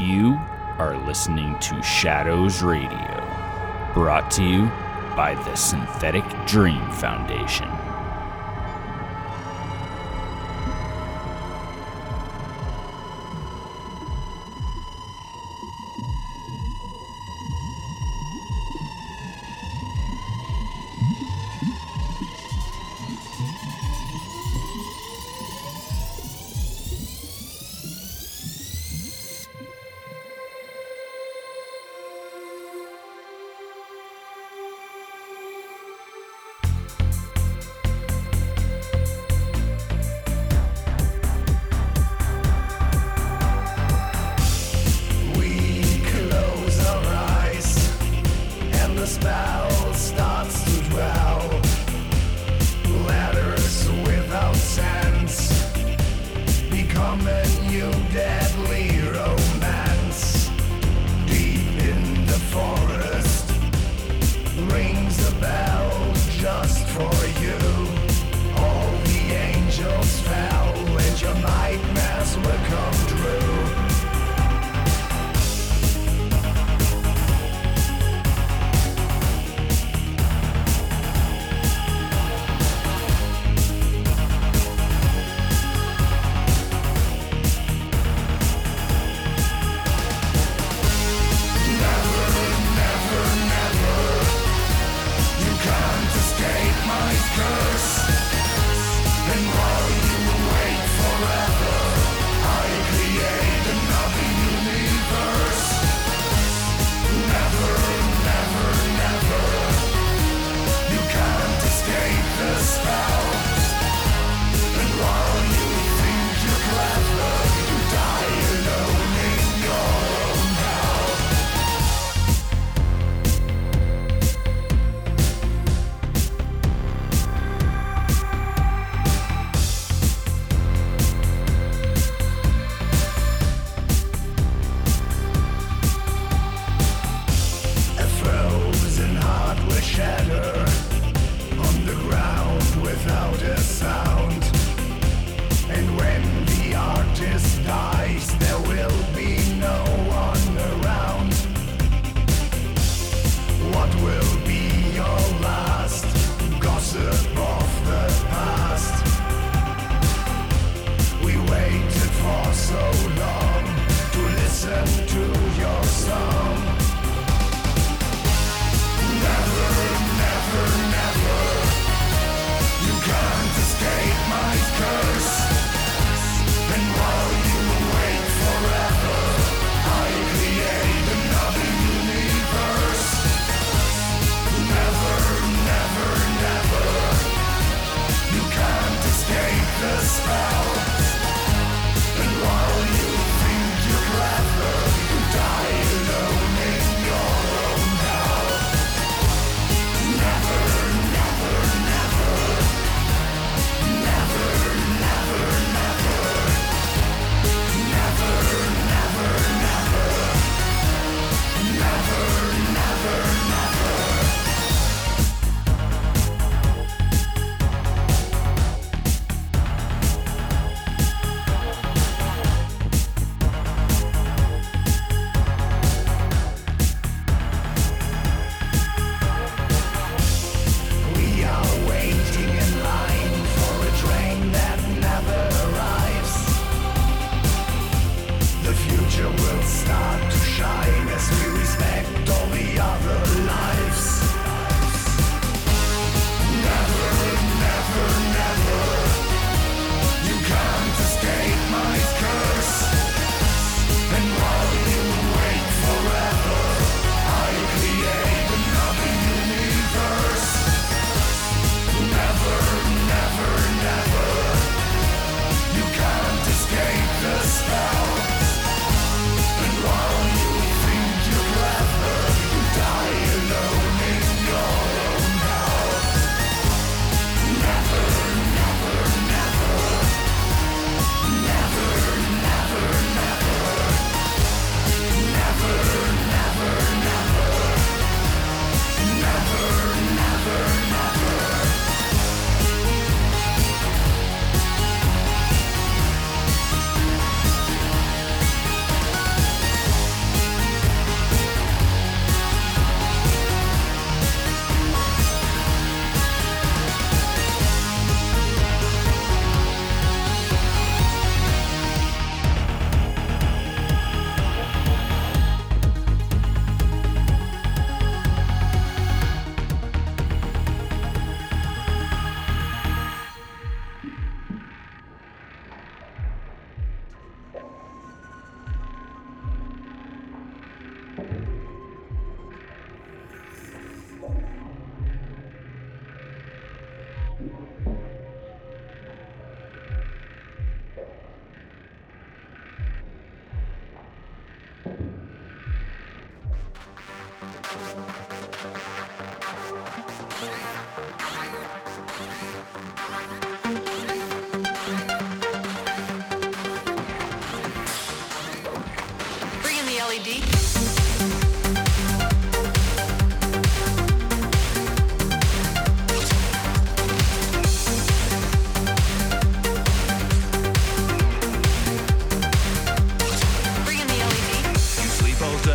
You are listening to Shadows Radio, brought to you by the Synthetic Dream Foundation.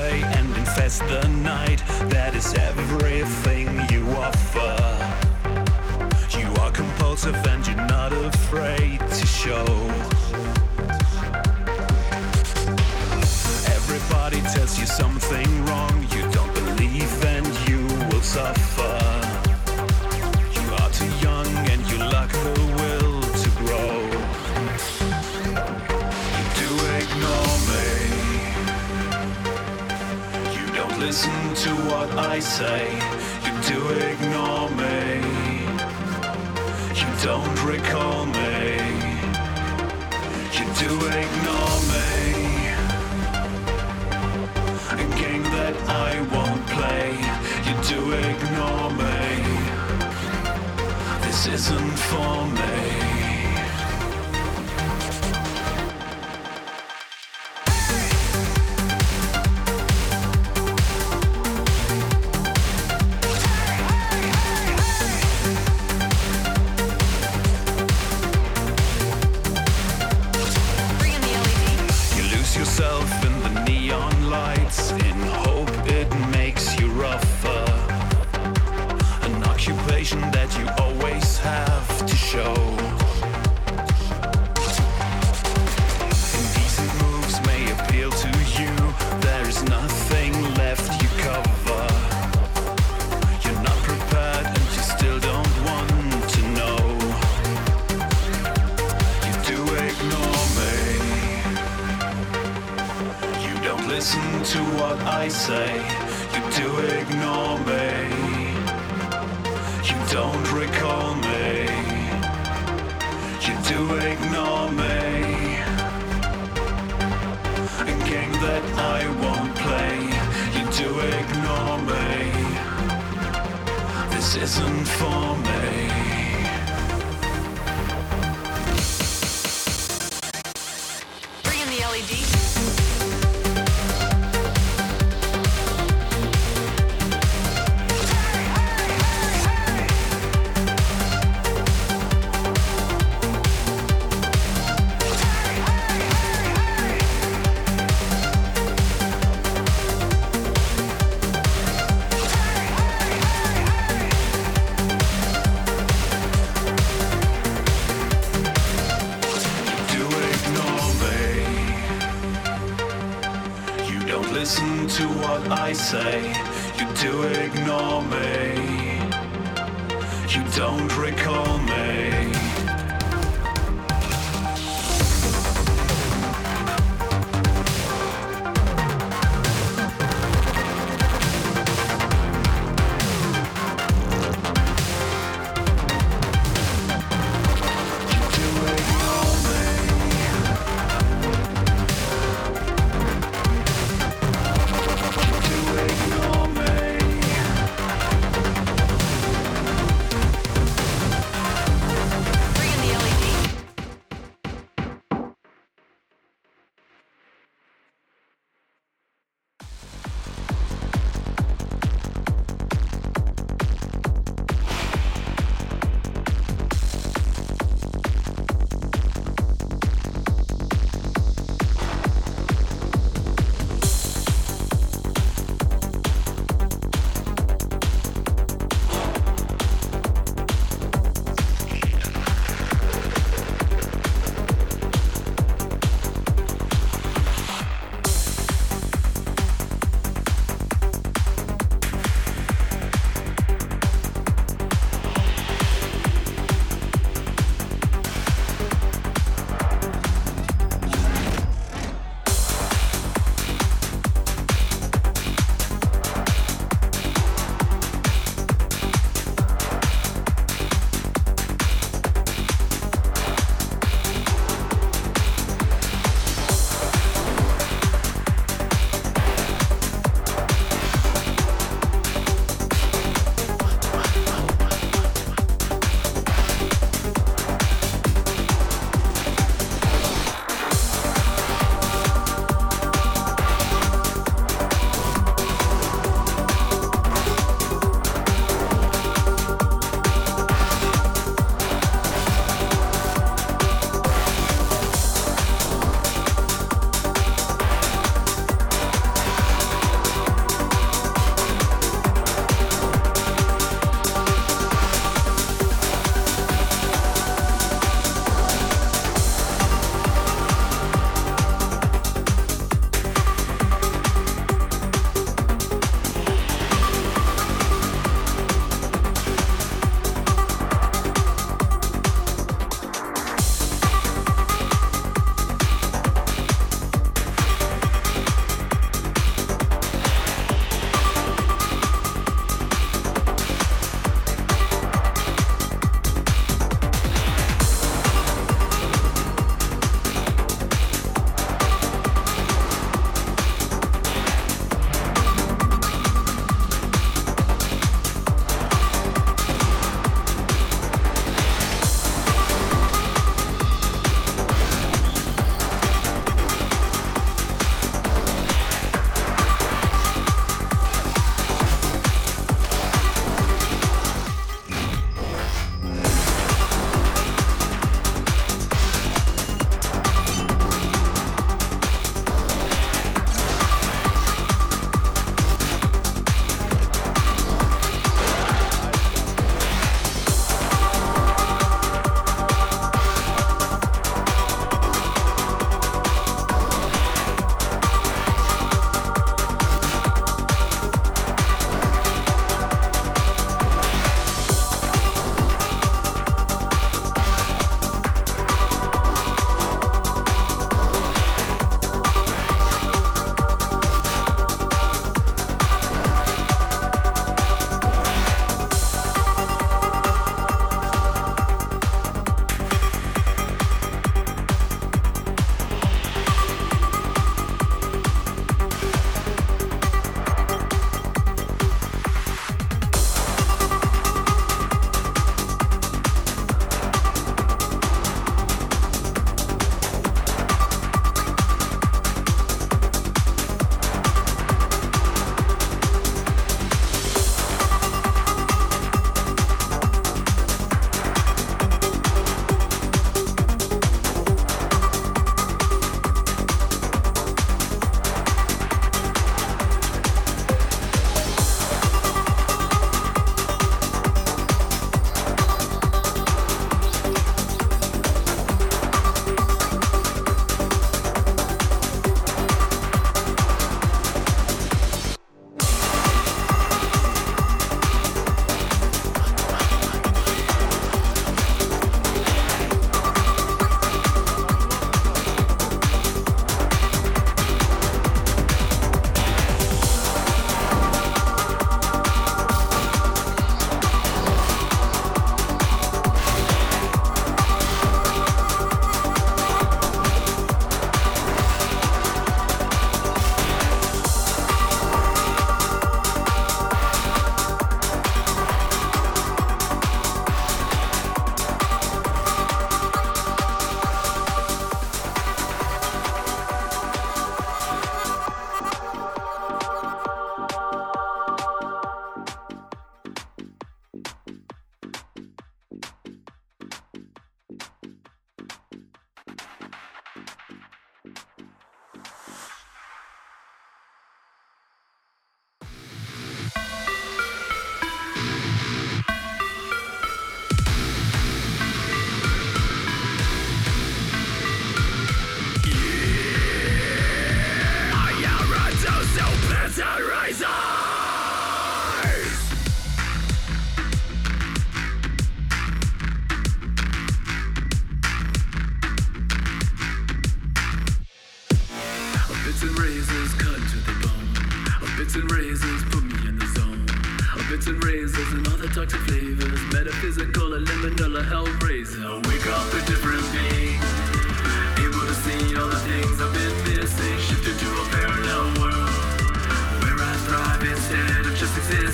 stray and infest the night. That is everything you offer. You are compulsive and you I say. You do ignore me. You don't recall me. You do ignore me. A game that I won't play. You do ignore me. This isn't for me. I say. You do ignore me. You don't recall me. You do ignore me. A game that I won't play. You do ignore me. This isn't for me.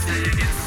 Just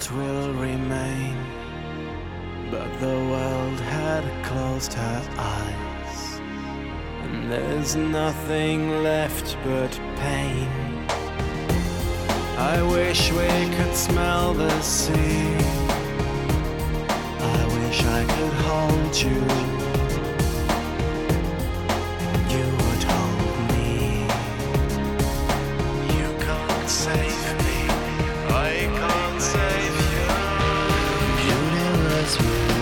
It will remain. But the world had closed her eyes, and there's nothing left but pain. I wish we could smell the sea. Podcast.